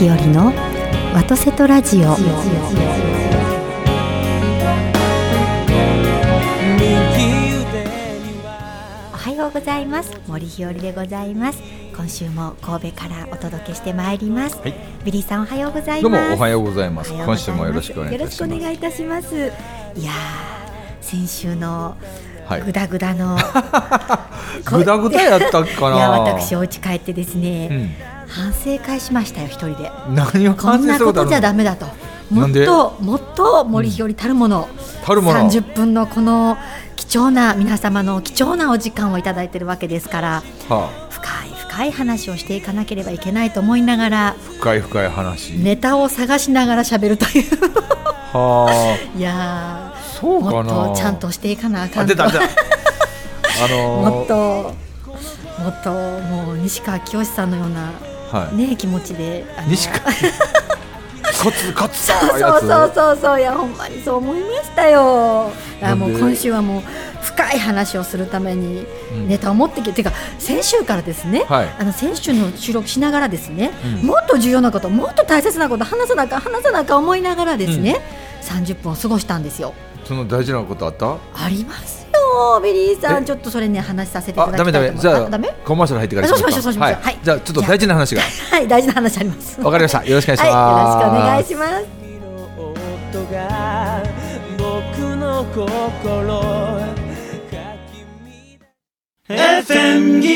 森日和のワトセトラジオ。おはようございます。森日和でございます。今週も神戸からお届けしてまいります、はい。ビリーさんおはようございどうますもおはようございます。おはようございます。今週もよろしくお願いいたします。よろしくお願いいたします。いやー先週のはい。グダグダの、ぐだぐだやったかな。いや私お家帰ってですね、うん。反省会しましたよ一人で何をこんなことじゃダメだともっともっと森日和たるもの、たるもの。30分のこの貴重な皆様の貴重なお時間をいただいているわけですからは深い深い話をしていかなければいけないと思いながらあ、深い深い話。ネタを探しながら喋るというは いやあ、そうーもっ。とちゃんとしていかなあかあ。んと出た出た。あものっともっともう西川きよしさんのようなー、はい。ね気持ちで西川。コツコツさそうやつ。そうそうそういやほんまにそう思いましたよあもう今週はもう深い話をするためにうんネタを持ってきて、てか先週からですね、はいあの先週の収録しながらですね、うんもっと重要なこともっと大切なこと話さなあかん話さなあかん思いながらですね、30分を過ごしたんですよその大事なことあった？ありますよビリーさんえ？ちょっとそれね話させていただきたいと思いますメダメ。じゃあダメ？コマーシャル入ってからあそうしましょうそうしましょうはいはい。じゃあちょっと大事な話が。はい大事な話ありますわかりました。よろしくお願いします。はい、よろしくお願いします僕の心かき乱 FM ギ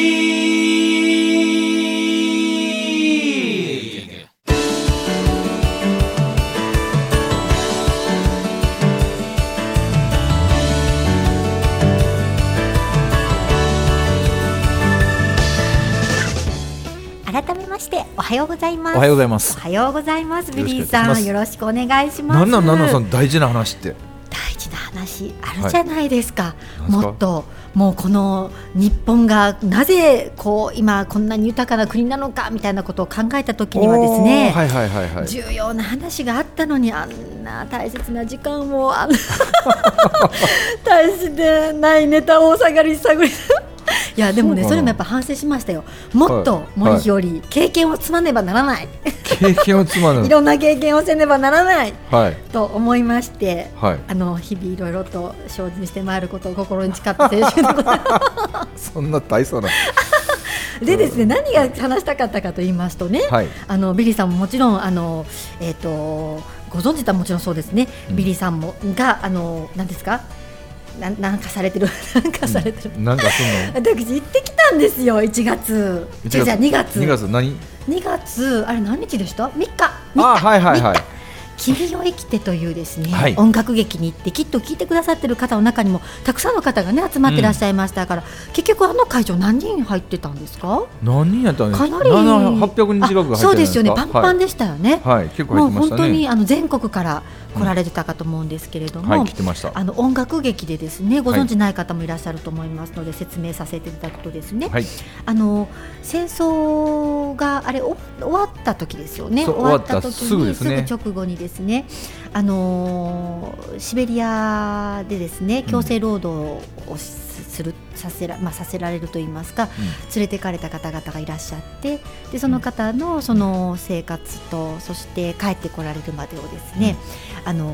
はようございますおはようございますお。はようございますビリーよさんよろしくお願いしますなんなんなんなんその大事な話って。大事な話あるじゃないですか、何ですか？もっともうこの日本がなぜこう今こんなに豊かな国なのかみたいなことを考えた時にはですね、はいはいはいはい。重要な話があったのにあんな大切な時間をあんな 大切でないネタをお下がり探りいやでもねそれもやっぱ反省しましたよ。もっとはい。森日和、経験を積まねばならない。経験を積まぬい。ろんな経験をせねばならない。はい。と思いましてはい。あの日々いろいろと精進してまいることを心に誓った先週でございま そんな大層な。す。でですね何が話したかったかと言いますとね、はい。あのビリーさんももちろんあのえっ、とご存知たもちろんそうですね、うん。ビリーさんもがあの何ですか？なん なんかされてる。なんかされてる、なんかすんの？私行ってきたんですよ。1月。違う違う2月。2月。何？2月。あれ何日でした？3日。3日。あはいはいはい。3日。君を生きてというですね、はい。音楽劇に行ってきっと聞いてくださってる方の中にもたくさんの方がね集まってらっしゃいましたから、結局あの会場何人入ってたんですか？何人やったの？か？なり七八百人近くそうですよね。パンパンで。でしたよね、はい、はい。結構もう本。当にあの全国から来られてたかと思うんですけれども、はい来てました。あの音楽劇でですねご存知ない方もいらっしゃると思いますので、説明させていただくとですね、はい。あの戦争があれお終わった時ですよね終わった時にですぐ直後にですねあのーシベリアでですね強制労働をしさせらまあさせられると言いますか連れてかれた方々がいらっしゃってでその方のその生活とそして帰ってこられるまでをですね、あの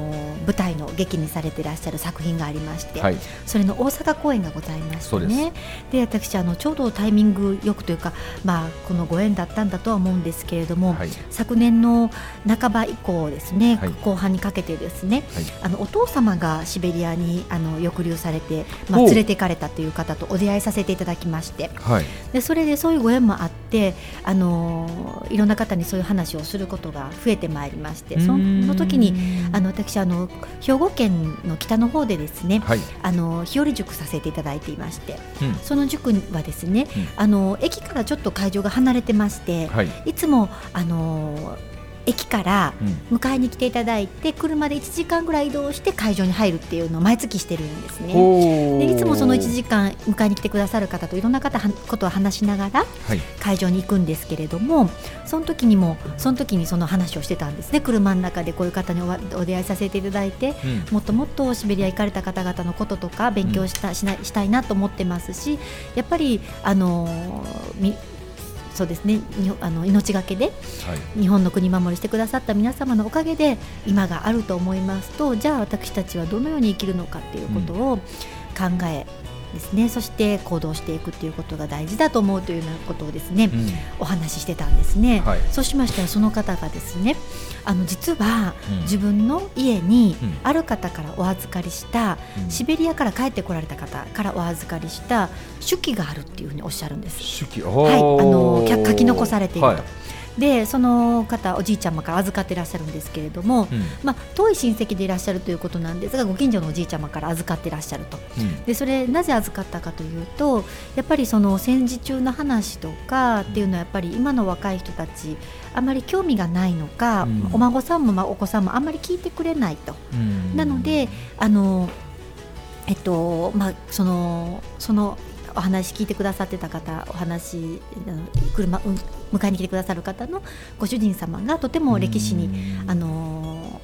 舞台の劇にされていらっしゃる作品がありまして、はい。それの大阪公演がございましてね。で私あのちょうどタイミングよくというか、まあ、このご縁だったんだとは思うんですけれども、はい。昨年の半ば以降ですね、はい。後半にかけてですねはい。あのお父様がシベリアにあの抑留されて、まあ、連れて行かれたという方とお出会いさせていただきましてはい。でそれでそういうご縁もあってあのいろんな方にそういう話をすることが増えてまいりましてその時にあの私あの兵庫県の北の方でですねはい。あの日和塾させていただいていましてうん。その塾はですね、うんあの駅からちょっと会場が離れてまして、はい。いつもあの駅からうん。迎えに来ていただいて車で1時間ぐらい移動して会場に入るっていうのを毎月してるんですね。おでいつもその1時間迎えに来てくださる方といろんな方はことを話しながらはい。会場に行くんですけれどもその時にもその時にその話をしてたんですね車の中でこういう方にお出会いさせていただいてうん。もっともっとシベリア行かれた方々のこととか勉強した,、しないしたいなと思ってますしやっぱりあのみそうですね。にあの命がけではい。日本の国守りしてくださった皆様のおかげで今があると思いますとじゃあ私たちはどのように生きるのかっていうことを考えですね、そして行動していくっていうことが大事だと思うというようなことをですね、うん。お話ししてたんですね、はい。そうしましたらその方がですねあの実はうん。自分の家にうん。ある方からお預かりした、うん。シベリアから帰ってこられた方からお預かりした手記があるっていうふうにおっしゃるんです。手記。はい、あのー。書き残されていると、はいでその方おじいちゃまから預かってらっしゃるんですけれども、うん。まあ、遠い親戚でいらっしゃるということなんですがご近所のおじいちゃまから預かってらっしゃると。うん。でそれなぜ預かったかというとやっぱりその戦時中の話とかっていうのはやっぱり今の若い人たちあまり興味がないのか、うん。お孫さんもまあお子さんもあんまり聞いてくれないと。うん。なのであのえっとまあそのそのお話聞いてくださってた方お話車うん迎えに来てくださる方のご主人様がとても歴史にうん。あの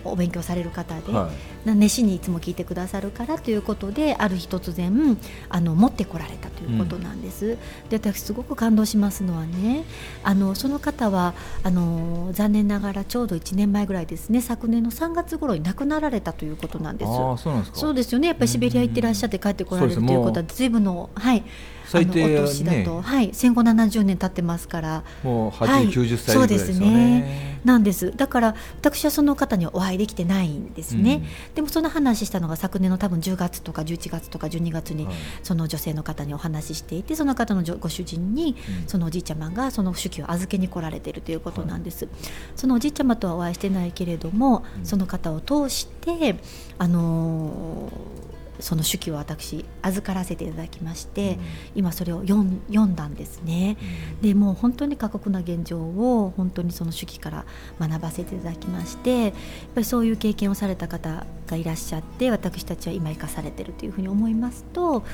お勉強される方で、はな熱心にいつも聞いてくださるからということである日突然あの持ってこられたということなんです。で私すごく感動しますのはねあのその方はあの残念ながらちょうど1年前ぐらいですね昨年の3月頃に亡くなられたということなんです。ああそうなんですか。そうですよね。やっぱりシベリア行ってらっしゃって帰ってこられるそうですねということは随分のはい最低あのお年だと、ねはい戦後70年経ってますから。もうはい80、90歳そうでぐらいですすよね。ね。なんです。だから私はその方にはお会いできてないんですね、うん。でもその話したのが昨年の多分10月とか11月とか12月にはい。その女性の方にお話ししていてその方のご主人にうん。そのおじいちゃまがその手記を預けに来られているということなんです、そのおじいちゃまとはお会いしてないけれども、うん。その方を通してあのーその手記を私預からせていただきまして、今それを読んだんですね。でもう本当に過酷な現状を本当にその手記から学ばせていただきましてやっぱりそういう経験をされた方がいらっしゃって私たちは今生かされているというふうに思いますと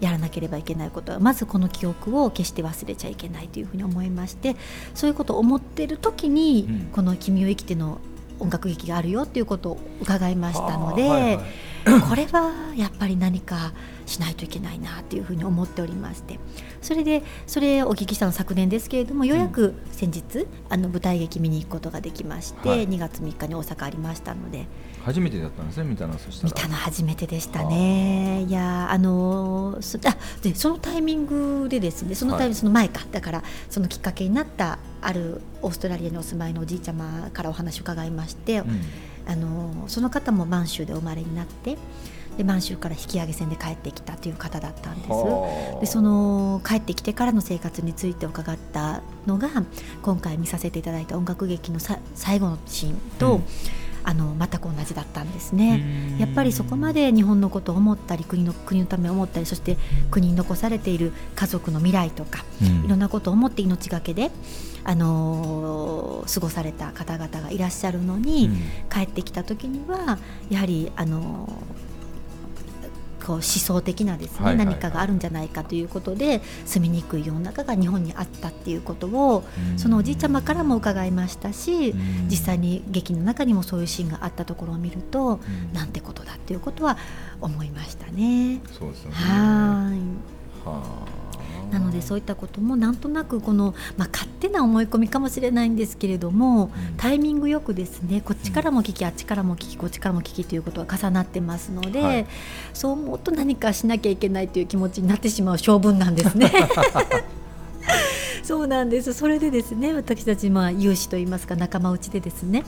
やらなければいけないことはまずこの記憶を決して忘れちゃいけないというふうに思いましてそういうことを思っている時に、うん。この「君を生きて」の音楽劇があるよということを伺いましたので、はあはいはい これはやっぱり何かしないといけないなというふうに思っておりまして。それでそれをお聞きしたのは昨年ですけれどもようやく先日、あの舞台劇見に行くことができまして、はい。2月3日に大阪ありましたので。初めてだったんですね見たのそしたら。見たの初めてでしたね。いやあのそあでそのタイミングでですねそのタイミング、はい。その前か。だからそのきっかけになったあるオーストラリアにお住まいのおじいちゃまからお話を伺いまして、うんあのその方も満州でお生まれになってで満州から引き上げ船で帰ってきたという方だったんです。はあでその帰ってきてからの生活について伺ったのが今回見させていただいた音楽劇のさ最後のシーンと、うんあの全く同じだったんですね。うん。やっぱりそこまで日本のことを思ったり国の国のためを思ったりそして国に残されている家族の未来とかうん。いろんなことを思って命がけで、あのー過ごされた方々がいらっしゃるのに、うん。帰ってきた時にはやはりあのこう思想的なですね、はいはいはい。何かがあるんじゃないかということで住みにくい世の中が日本にあったっていうことをうん。そのおじいちゃまからも伺いましたしうん。実際に劇の中にもそういうシーンがあったところを見るとうん。なんてことだっていうことは思いましたね。そうですよね。はーい。はあなのでそういったこともなんとなくこの、まあ、勝手な思い込みかもしれないんですけれども、ん。タイミングよくですねこっちからも聞き、あっちからも聞きこっちからも聞きということが重なってますので、はい。そう思うと何かしなきゃいけないという気持ちになってしまう性分なんですね。そうなんです。それでですね私たちまあ有志といいますか仲間内でですね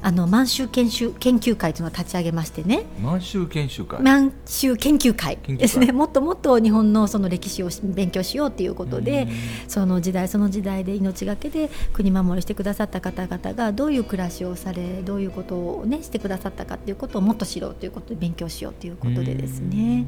あの満州研修研究会というのを立ち上げましてね。満州研修会。満州研究会ですね。もっともっと日本のその歴史をし勉強しようということで、うん。その時代その時代で命がけで国守りしてくださった方々がどういう暮らしをされどういうことを、ね、してくださったかということをもっと知ろうということで勉強しようということでですね、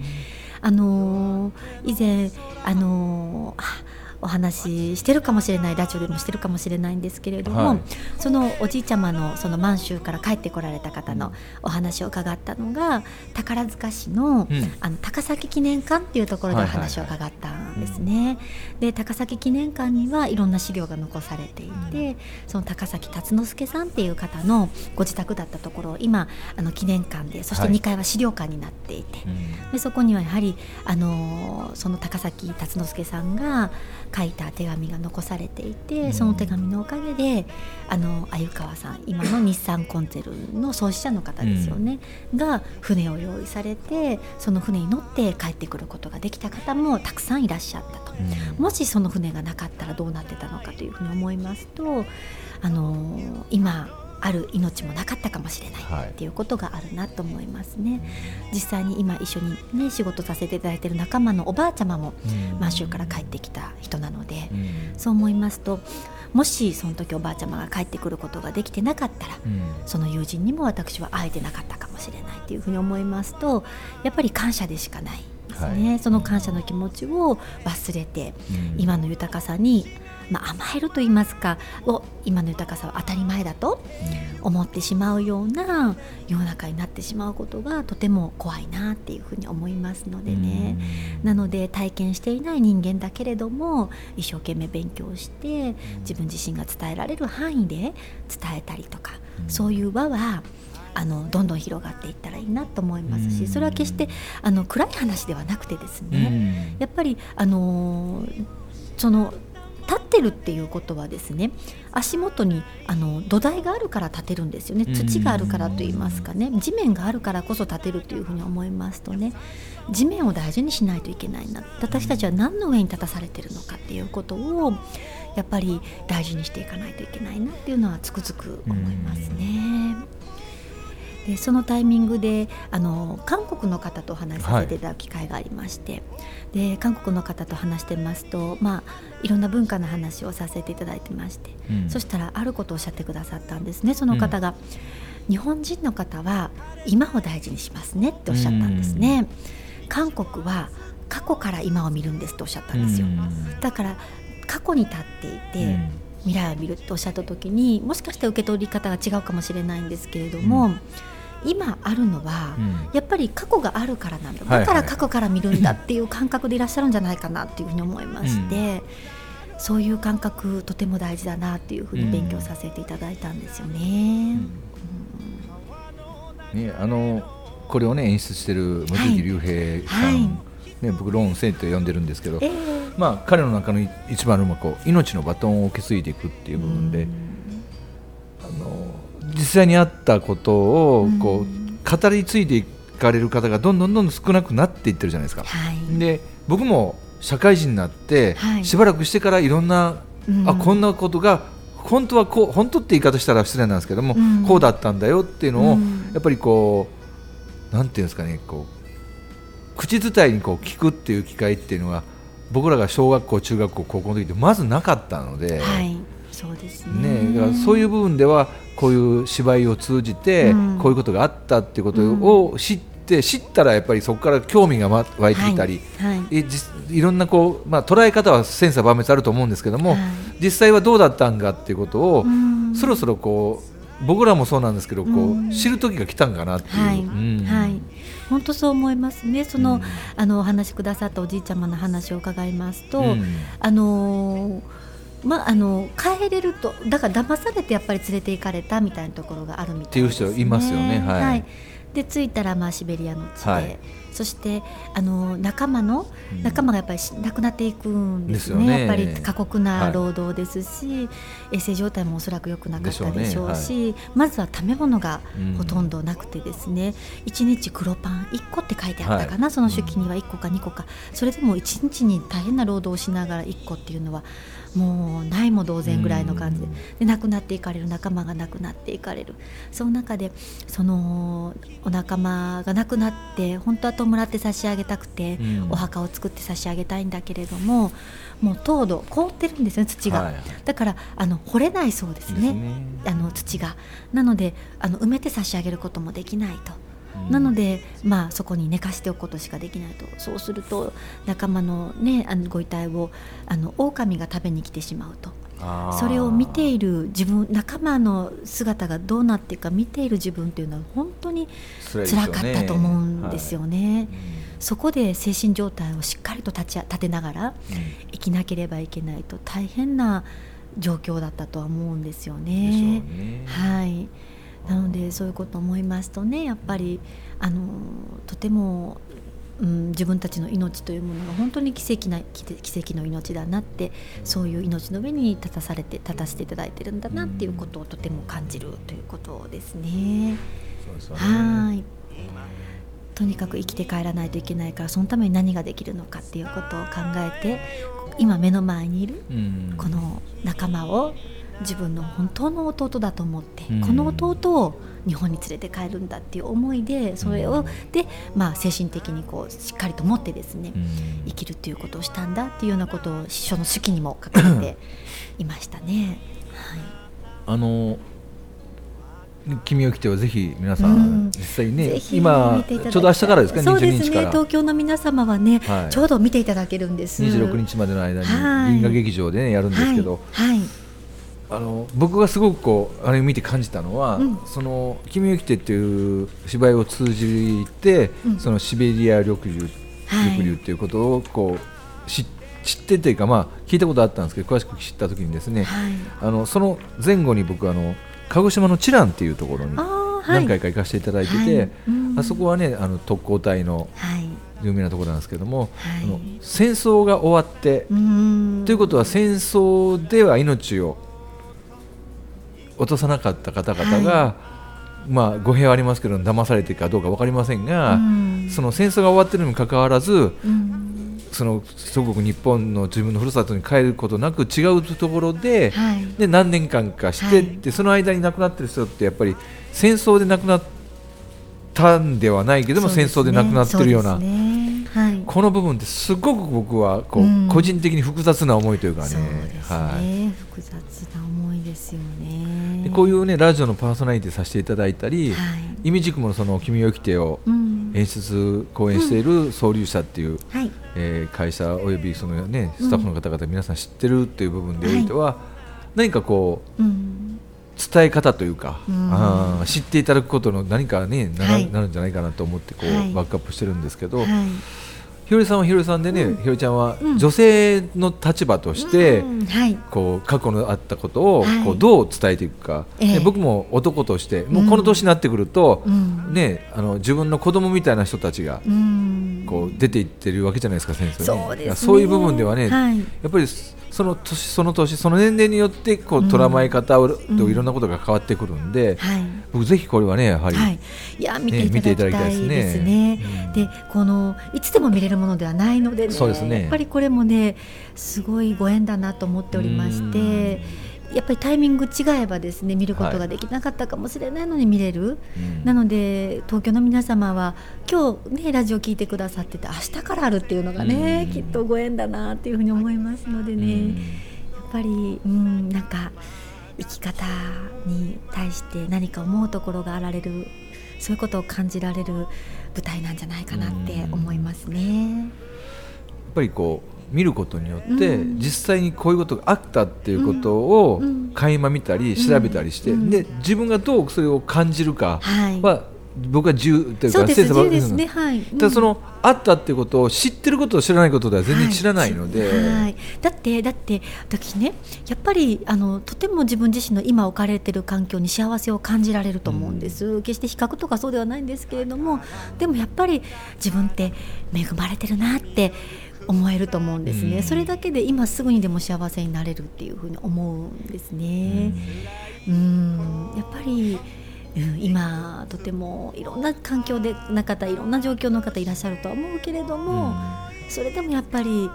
あのー以前、あのーあお話ししてるかもしれないラジオでもしてるかもしれないんですけれども、はい。そのおじいちゃまのその満州から帰ってこられた方のお話を伺ったのが宝塚市の,、うん。あの高崎記念館っていうところでお話を伺ったんですね。で高崎記念館にはいろんな資料が残されていて、その高崎辰之助さんっていう方のご自宅だったところを今あの記念館でそしてはい。2階は資料館になっていて、うん。でそこにはやはり、あのーその高崎辰之助さんが書いた手紙が残されていてその手紙のおかげであの鮎川さん今の日産コンツェルンの創始者の方ですよね、が船を用意されてその船に乗って帰ってくることができた方もたくさんいらっしゃったと、もしその船がなかったらどうなってたのかというふうに思いますとあの今ある命もなかったかもしれないっていうことがあるなと思いますね、はい、実際に今一緒にね仕事させていただいている仲間のおばあちゃまも満州から帰ってきた人なので、うん、そう思いますともしその時おばあちゃまが帰ってくることができてなかったら、うん、その友人にも私は会えてなかったかもしれないというふうに思いますとやっぱり感謝でしかないですね、はい、その感謝の気持ちを忘れて、うん、今の豊かさにまあ、甘えると言いますかを今の豊かさは当たり前だと思ってしまうような世の中になってしまうことがとても怖いなっていうふうに思いますのでね、なので体験していない人間だけれども一生懸命勉強して自分自身が伝えられる範囲で伝えたりとか、そういう輪はあのどんどん広がっていったらいいなと思いますしそれは決してあの暗い話ではなくてですねやっぱりあのその立ってるっていうことはですね足元にあの土台があるから立てるんですよね。土があるからと言いますかね。地面があるからこそ立てるというふうに思いますとね地面を大事にしないといけないな。私たちは何の上に立たされてるのかっていうことをやっぱり大事にしていかないといけないなっていうのはつくづく思いますね。でそのタイミングであの韓国の方とお話しさせていただく機会がありまして、はい、で韓国の方と話してますと、まあ、いろんな文化の話をさせていただいてまして、うん、そしたらあることをおっしゃってくださったんですねその方が、うん、日本人の方は今を大事にしますねっておっしゃったんですね。うん、韓国は過去から今を見るんですとおっしゃったんですよ。だから過去に立っていて、未来を見るとおっしゃった時にもしかして受け取り方が違うかもしれないんですけれども、うん、今あるのは、うん、やっぱり過去があるからなんだ。だから過去から見るんだっていう感覚でいらっしゃるんじゃないかなっていうふうに思いまして。そういう感覚とても大事だなっていうふうに勉強させていただいたんですよね。ねあのこれをね演出してる望月竜平さん、はい。はい、ね僕ローン生と呼んでるんですけど、えーまあ、彼の中の一番のこう命のバトンを受け継いでいくっていう部分で、あの実際にあったことをこう語り継いでいかれる方がどんどんどんどん少なくなっていってるじゃないですか。はい、で僕も社会人になって、しばらくしてからいろんな、あこんなことが本当はこう本当って言い方したら失礼なんですけども、うん、こうだったんだよっていうのを、うん、やっぱりこうなんていうんですかねこう口伝えにこう聞くっていう機会っていうのは僕らが小学校中学校高校の時ってまずなかったので、はい、そうですね。ねだからそういう部分ではこういう芝居を通じてこういうことがあったっていうことを知って、知ったらやっぱりそこから興味が湧いてきたり、はいはい、いいろんなこう、まあ、捉え方は千差万別あると思うんですけども、はい、実際はどうだったんかっていうことをそろそろこう僕らもそうなんですけどこう知る時が来たんかなっていう。はい、はい本当そう思いますね。そのうん、あのお話しくださったおじいちゃまの話を伺いますと、うん、あのまあ、あの帰れるとだから騙されてやっぱり連れて行かれたみたいなところがあるみたいです、ね、っていう人いますよね。はい、はい、で着いたらまあシベリアの地で、はい、そしてあの仲間の、仲間がやっぱり亡くなっていくんですね、ね、やっぱり過酷な労働ですし、はい、衛生状態もおそらく良くなかったでしょうし、ねはい、まずは食べ物がほとんどなくてですね、うん、1日黒パン1個って書いてあったかな、はい、その手記には1個か2個か。それでも1日に大変な労働をしながら1個っていうのはもうないも同然ぐらいの感じで。で亡くなっていかれる仲間が亡くなっていかれる。その中でそのお仲間が亡くなって本当は弔って差し上げたくて、お墓を作って差し上げたいんだけれどももう糖度凍ってるんですよ土が、はい、だからあの掘れないそうですね、ね、あの土が。なのであの埋めて差し上げることもできないと。なので、まあ、そこに寝かしておくことしかできないと。そうすると仲間の,、ね、あのご遺体をあの狼が食べに来てしまうと。それを見ている自分仲間の姿がどうなっていくか見ている自分っていうのは本当に辛かったと思うんですよね。はい、そこで精神状態をしっかりと立ち立てながら生きなければいけないと大変な状況だったとは思うんですよね。ね。はいなのでそういうことを思いますとねやっぱりあのとてもうん、自分たちの命というものが本当に奇跡な奇跡の命だなってそういう命の上に立たされて立たせていただいてるんだなっていうことをとても感じるということですね。すね。はい。とにかく生きて帰らないといけないからそのために何ができるのかっていうことを考えて今目の前にいるこの仲間を自分の本当の弟だと思って、この弟を日本に連れて帰るんだっていう思いでそれを、で、まあ、精神的にこうしっかりと持ってですね、生きるっていうことをしたんだっていうようなことを師匠の手記にも書かれて いましたね。はい、あの君を来てはぜひ皆さん、実際ね今ちょうど明日からですか？そうですね。東京の皆様はね、はい、ちょうど見ていただけるんです。26日までの間に銀河劇場で、ね、やるんですけど、はい、はいあの僕がすごくこうあれを見て感じたのは、うん、その「君を来て」っていう芝居を通じて、うん、そのシベリア緑流緑流っていうことをこう知知ってというか、まあ、聞いたことあったんですけど詳しく知った時にですね、はい、あのその前後に僕あの鹿児島の知覧っていうところに何回か行かせていただいてて、はい。はい、あそこはねあの特攻隊の有名なところなんですけども、あの戦争が終わってということは戦争では命を落とさなかった方々が、はい、まあ、語弊はありますけど騙されているかどうか分かりませんが、うん、その戦争が終わっているにもかかわらず、うん、その祖国日本の自分のふるさとに帰ることなく違うところではい、で何年間かして、でその間に亡くなっている人ってやっぱり戦争で亡くなったんではないけども、ね、戦争で亡くなっているような。はい、この部分ってすごく僕はこう、うん、個人的に複雑な思いというかね、ね。はい、複雑な思いですよね。でこういうねラジオのパーソナリティさせていただいたり、はい、イミジクもその君を生きてを演出講演している総流社っていう、うんはい、えー、会社およびそのねスタッフの方々皆さん知ってるっていう部分でおいては、何かこう、うん伝え方というか、うん、あ知っていただくことの何かねな,、なるんじゃないかなと思ってこう、はい、バックアップしてるんですけど、はい、ひよりさんはひよりさんでね、うん、ひよりちゃんは女性の立場として、うん。はい、こう過去のあったことをこうどう伝えていくか、え僕も男としてもうこの年になってくると、ね、あの自分の子供みたいな人たちがこう出ていってるわけじゃないですか先生、ね、そう、ね、そういう部分ではね、やっぱりその年その年その年齢によってこう捉まえ方を、といろんなことが変わってくるんで、僕ぜひこれはねやはり、はい、いや見ていただきたいですね。でこのいつでも見れるものではないので、ね、そうですね。やっぱりこれもねすごいご縁だなと思っておりまして。やっぱりタイミング違えばですね見ることができなかったかもしれないのに見れる、はい、なので東京の皆様は今日ねラジオ聞いてくださってて明日からあるっていうのがね、きっとご縁だなっていうふうに思いますのでね、やっぱりうんなんか生き方に対して何か思うところがあられるそういうことを感じられる舞台なんじゃないかなって思いますね。やっぱりこう見ることによって、実際にこういうことがあったっていうことを垣間見たり調べたりして、で自分がどうそれを感じるかは、僕は自由というか先生はですね、はい、ただその、あったっていうことを知ってることと知らないことでは全然知らないので、はい。はい、だってだって私ねやっぱりあのとても自分自身の今置かれている環境に幸せを感じられると思うんです、うん、決して比較とかそうではないんですけれどもでもやっぱり自分って恵まれてるなって思えると思うんですね、うん、それだけで今すぐにでも幸せになれるっていうふうに思うんですね。うん、やっぱりうん、今とてもいろんな環境でな方いろんな状況の方いらっしゃるとは思うけれども、うん、それでもやっぱり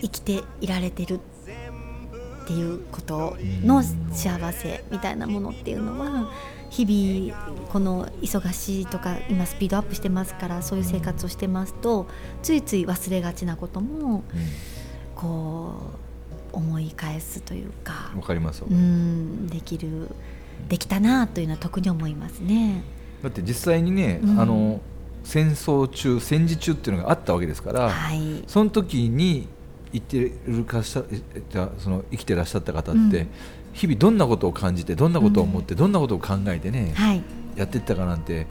生きていられてるっていうことの幸せみたいなものっていうのは日々この忙しいとか今スピードアップしてますからそういう生活をしてますとついつい忘れがちなことも、こう思い返すというかわかりますうんできるできたなというのは特に思いますね。だって実際にね、うん、あの戦争中戦時中っていうのがあったわけですから、はい、その時に生きてるかしその生きてらっしゃった方って、うん日々どんなことを感じてどんなことを思って、どんなことを考えてね、はい、やっていったかなんて、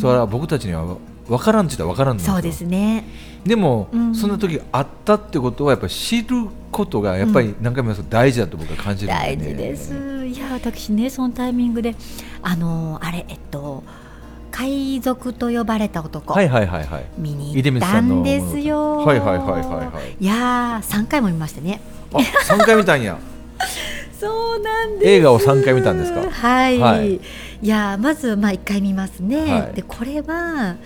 それは僕たちには分からんって言ったら分からんそうですね。でも、そんな時あったってことはやっぱり知ることがやっぱり何回も言います大事だと僕は感じる、ね、大事です。いや私ねそのタイミングであのあれえっと海賊と呼ばれた男、はいはいはいはい。見に行ったんですよ。はいはいはいはいはい。いやー三回も見ましたね。あ三回見たんや そうなんです。映画を三回見たんですか？はい。はい。い、やーまずまあ一回見ますね。はい。でこれは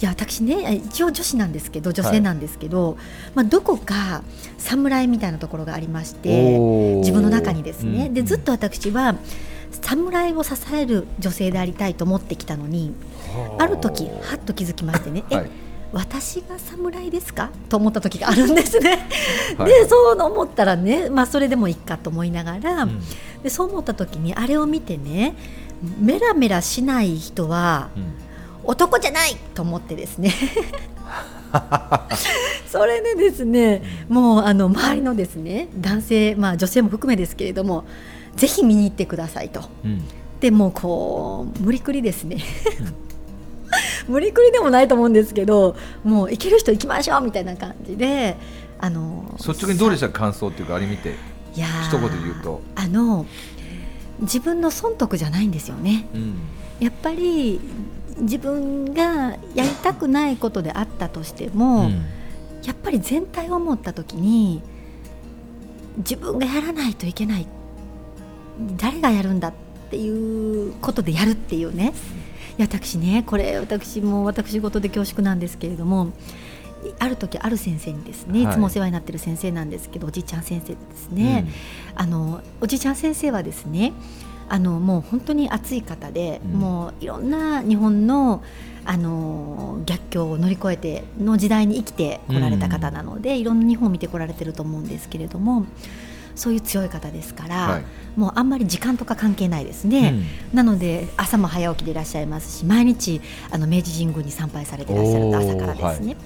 いや私ね一応女子なんですけど女性なんですけど、まあどこか侍みたいなところがありまして。自分の中にですね、うん。でずっと私は侍を支える女性でありたいと思ってきたのにあ。る時はっと気づきましてね、はい。え私が侍ですか？と思った時があるんですね。はいでそう思ったらね、まあ、それでもいいかと思いながら、うん。でそう思った時にあれを見てねメラメラしない人はうん。男じゃないと思ってですね。それでですねもうあの周りのですね男性、まあ、女性も含めですけれどもぜひ見に行ってくださいと。うん。でもうこう無理くりですね無理くりでもないと思うんですけどもう行ける人行きましょうみたいな感じであの率直にどうでした？か感想っていうかあれ見ていやー一言で言うと。あの自分の損得じゃないんですよね。うん。やっぱり自分がやりたくないことであったとしても、うん。やっぱり全体を思った時に自分がやらないといけない。誰がやるんだっていうことでやるっていうね。いや私ねこれ私も私事で恐縮なんですけれどもある時ある先生にですねいはい。つもお世話になってる先生なんですけど、おじいちゃん先生ですね、あのおじいちゃん先生はですねあのもう本当に熱い方で、うん。もういろんな日本のあの逆境を乗り越えての時代に生きてこられた方なので、いろんな日本を見てこられてると思うんですけれどもそういう強い方ですから、はい。もうあんまり時間とか関係ないですね。なので朝も早起きでいらっしゃいますし毎日あの明治神宮に参拝されていらっしゃるおー朝からですね。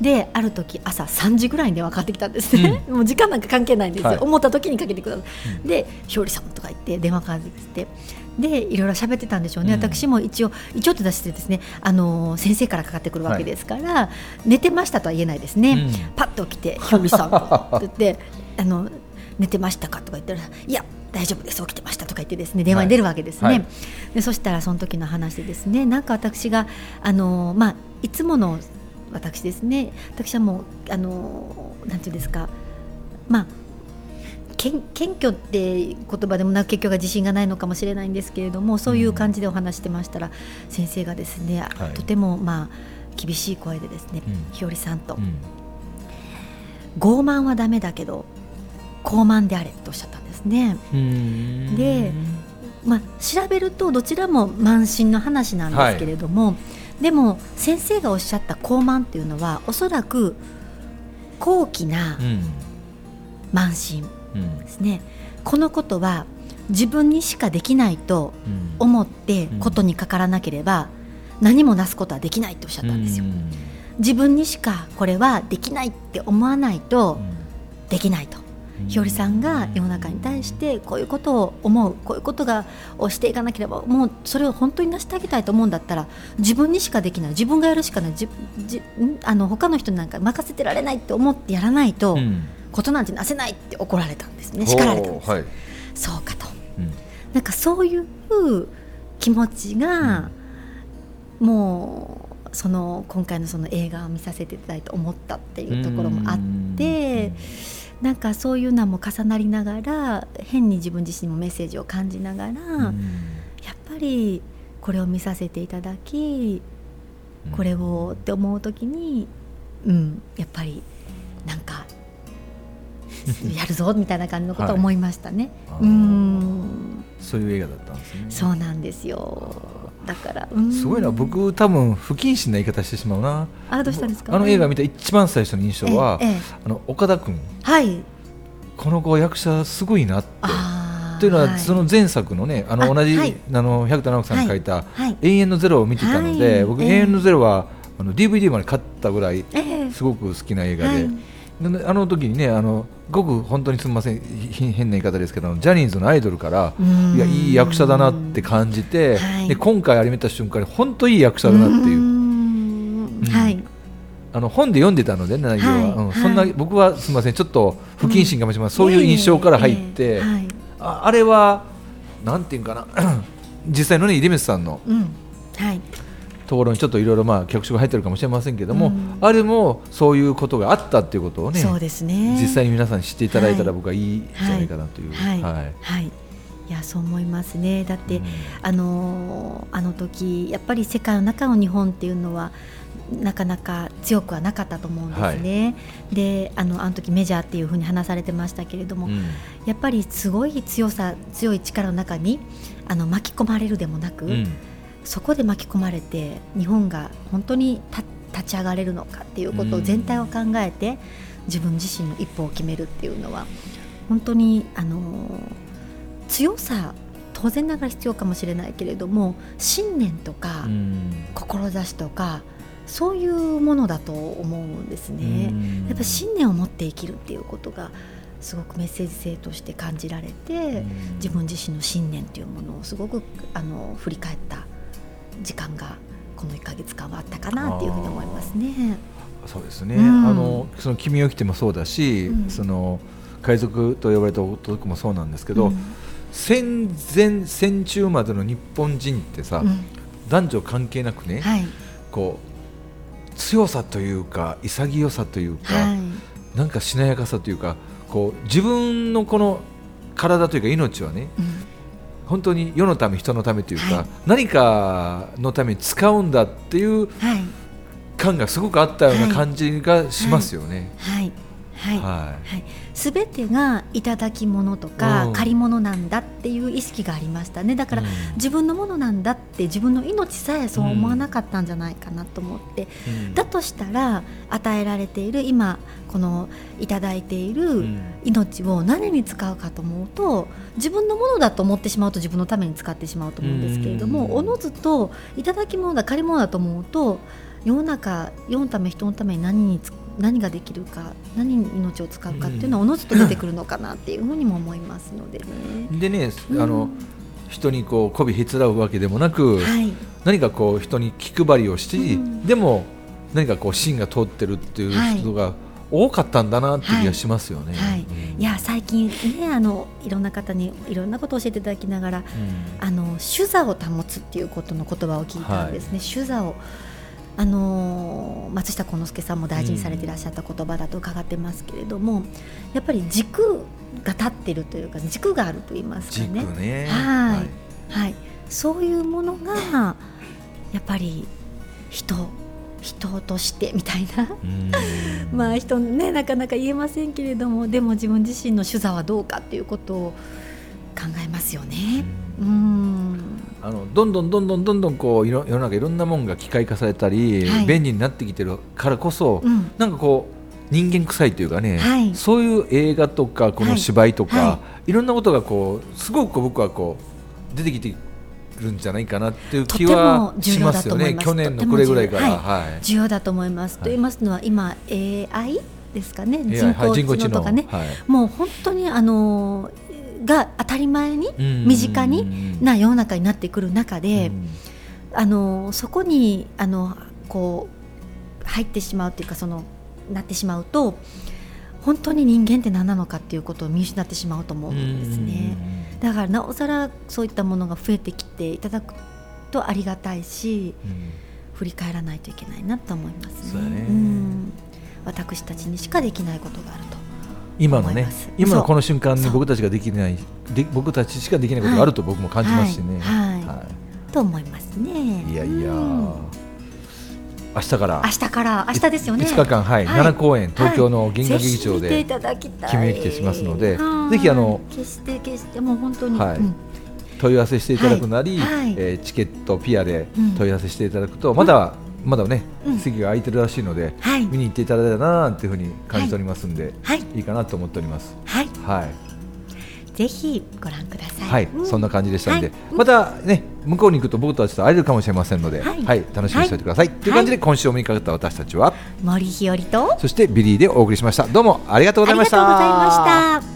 である時朝3時ぐらいに電話かかってきたんですね、もう時間なんか関係ないんですよ、はい。思った時にかけてください、うん。で「ひょうりさん」とか言って電話かかってきて。でいろいろ喋ってたんでしょうね、うん。私も一応一応と出してですねあの先生からかかってくるわけですから、寝てましたとは言えないですね、うん。パッと起きて「ひょうりさん」って言ってあの「寝てましたか?」とか言ったら「いや大丈夫です。起きてました」とか言ってですね電話に出るわけですね、はい。はい。でそしたらその時の話でですねなんか私があの、まあ、いつもの私ですね私はもうあのなんていうんですかまあ謙謙虚って言葉でもなく結局は自信がないのかもしれないんですけれどもそういう感じでお話してましたら、先生がですね、はい。とてもまあ厳しい声でですね、うん。ひよりさんと、うん。傲慢はダメだけど高慢であれとおっしゃったんですね。うんでまあ、調べるとどちらも慢心の話なんですけれども、でも先生がおっしゃった高慢っていうのはおそらく高貴なうん慢心うんですね。このことは自分にしかできないとうん思ってことにかからなければ何もなすことはできないとおっしゃったんですよ。うん自分にしかこれはできないって思わないとできないと。ひよりさんが世の中に対してこういうことを思うこういうことがをしていかなければもうそれを本当に成してあげたいと思うんだったら自分にしかできない自分がやるしかないじじんあの他の人になんか任せてられないって思ってやらないと、うん。ことなんてなせないって怒られたんですね。叱られたんです、はい。そうかと。うん。なんかそういう気持ちが、もうその今回のその映画を見させていただいて思ったっていうところもあって。なんかそういうのも重なりながら変に自分自身もメッセージを感じながら、うん。やっぱりこれを見させていただきこれをって思う時にうんやっぱりなんかやるぞみたいな感じのことを思いましたね。はい。うん。そういう映画だったんですね。そうなんですよだから。うん。すごいな。僕多分不謹慎な言い方してしまうな。あどうしたんですか？あの映画見た一番最初の印象はええええ。あの岡田君。はい。この子役者すごいなって。というのはその前作のねあのあ同じはい。あの百田直樹さんが書いたはい「永遠のゼロ」を見てたのはで僕永遠のゼロはあの DVD まで買ったぐらいええ。すごく好きな映画で。はい。であの時にねあのごく本当にすみませんひ変な言い方ですけどジャニーズのアイドルからうん。いやいい役者だなって感じて、はい。で今回あれ見た瞬間に本当いい役者だなっていう。ううん。んはい。あの本で読んでたので内容は、はい。うんはいそんな僕はすみませんちょっと不謹慎かもしれません、そういう印象から入って、ええはい。ああれはなんていうかな。実際のね出光さんのうん。はいところにちょっといろいろまあ脚色が入ってるかもしれませんけども、あれもそういうことがあったっていうことをねそうですね。実際に皆さんに知っていただいたら僕はいいんじゃないかなという。はい、はい。はい。いやそう思いますね。だって、うん、あのあの時やっぱり世界の中の日本っていうのはなかなか強くはなかったと思うんですね。はい、であのあの時メジャーっていうふうに話されてましたけれども、うん、やっぱりすごい強さ強い力の中にあの巻き込まれるでもなく、うん、そこで巻き込まれて日本が本当に立ち上がれるのかっていうことを全体を考えて、うん、自分自身の一歩を決めるっていうのは本当にあの強さ当然ながら必要かもしれないけれども信念とか志とかそういうものだと思うんですね。やっぱ信念を持って生きるっていうことがすごくメッセージ性として感じられて自分自身の信念というものをすごくあの振り返った時間がこの1か月間はあったかなっていうふうに思いますね。そうですね、うん、あのその君を生きてもそうだし、うん、その海賊と呼ばれた男もそうなんですけど、うん、戦前戦中までの日本人ってさ、男女関係なくね、はい、こう強さというか潔さというか、はい、なんかしなやかさというかこう自分のこの体というか命はね、本当に世のため人のためというか、はい、何かのために使うんだっていう感がすごくあったような感じがしますよね。はい、はい。はい、はい、すべてが頂き物とか借り物なんだっていう意識がありましたね。だから、自分のものなんだって自分の命さえそう思わなかったんじゃないかなと思って、うん、だとしたら与えられている今この頂いている命を何に使うかと思うと自分のものだと思ってしまうと自分のために使ってしまうと思うんですけれども、おのずと頂き物だ借り物だと思うと世の中世のため人のために何に使う何ができるか何に命を使うかっていうのはおのずと出てくるのかなっていうふうにも思いますのでね。でね、あの、人にこう媚びへつらうわけでもなく、はい、何かこう人に気配りをして、うん、でも何かこう芯が通ってるっていう人が多かったんだなって気がしますよね。はい、や最近ねあのいろんな方にいろんなことを教えていただきながら、うん、あの主座を保つっていうことの言葉を聞いたんですね。主座をあの松下幸之助さんも大事にされていらっしゃった言葉だと伺ってますけれども、やっぱり軸が立っているというか軸があると言いますかね。ね。はい、はい、そういうものがやっぱり人人としてみたいな。まあ人ねなかなか言えませんけれどもでも自分自身の主座はどうかっていうことを考えますよね。うん。あのどんどんどんどんどんどんこう世の中いろんなものが機械化されたり、はい、便利になってきてるからこそ、うん、なんかこう人間臭いというかね、はい、そういう映画とかこの芝居とか、はい、いろんなことがこうすごく僕はこう出てきてるんじゃないかなっていう気はしますよね。去年のこれぐらいから、はい、重要だと思います。と言いますのは今 AI ですかね。人工知能とかね、もう本当にあのが当たり前に身近にな世の中になってくる中で、あのそこにあのこう入ってしまうというかそのなってしまうと本当に人間って何なのかっていうことを見失ってしまうと思うんですね。だからなおさらそういったものが増えてきていただくとありがたいし、振り返らないといけないなと思いますね。ね私たちにしかできないことがあると。今のね今のこの瞬間に僕たちができないで僕たちしかできないことがあると僕も感じますしね。はい、はい、と思いますね。いやいや、明日から。明日から。明日ですよね。5日間はい、7公演東京の銀河劇場で君へ来てしますので、ぜひあの決して決してもう本当に、はい。問い合わせしていただくなり、はえチケットピアで問い合わせしていただくと、まだまだね、うん、席が空いてるらしいので、はい、見に行っていただいたらなというふうに感じておりますんで、はい、い。いかなと思っております。はい、はい。ぜひご覧ください。はい、うん、そんな感じでしたんで、はい、またね向こうに行くと僕たちと会えるかもしれませんので、はい、はい、楽しみにしておいてください。という感じで今週お目にかかった私たちは森日和とそしてビリーでお送りしました。どうもありがとうございました。ありがとうございました。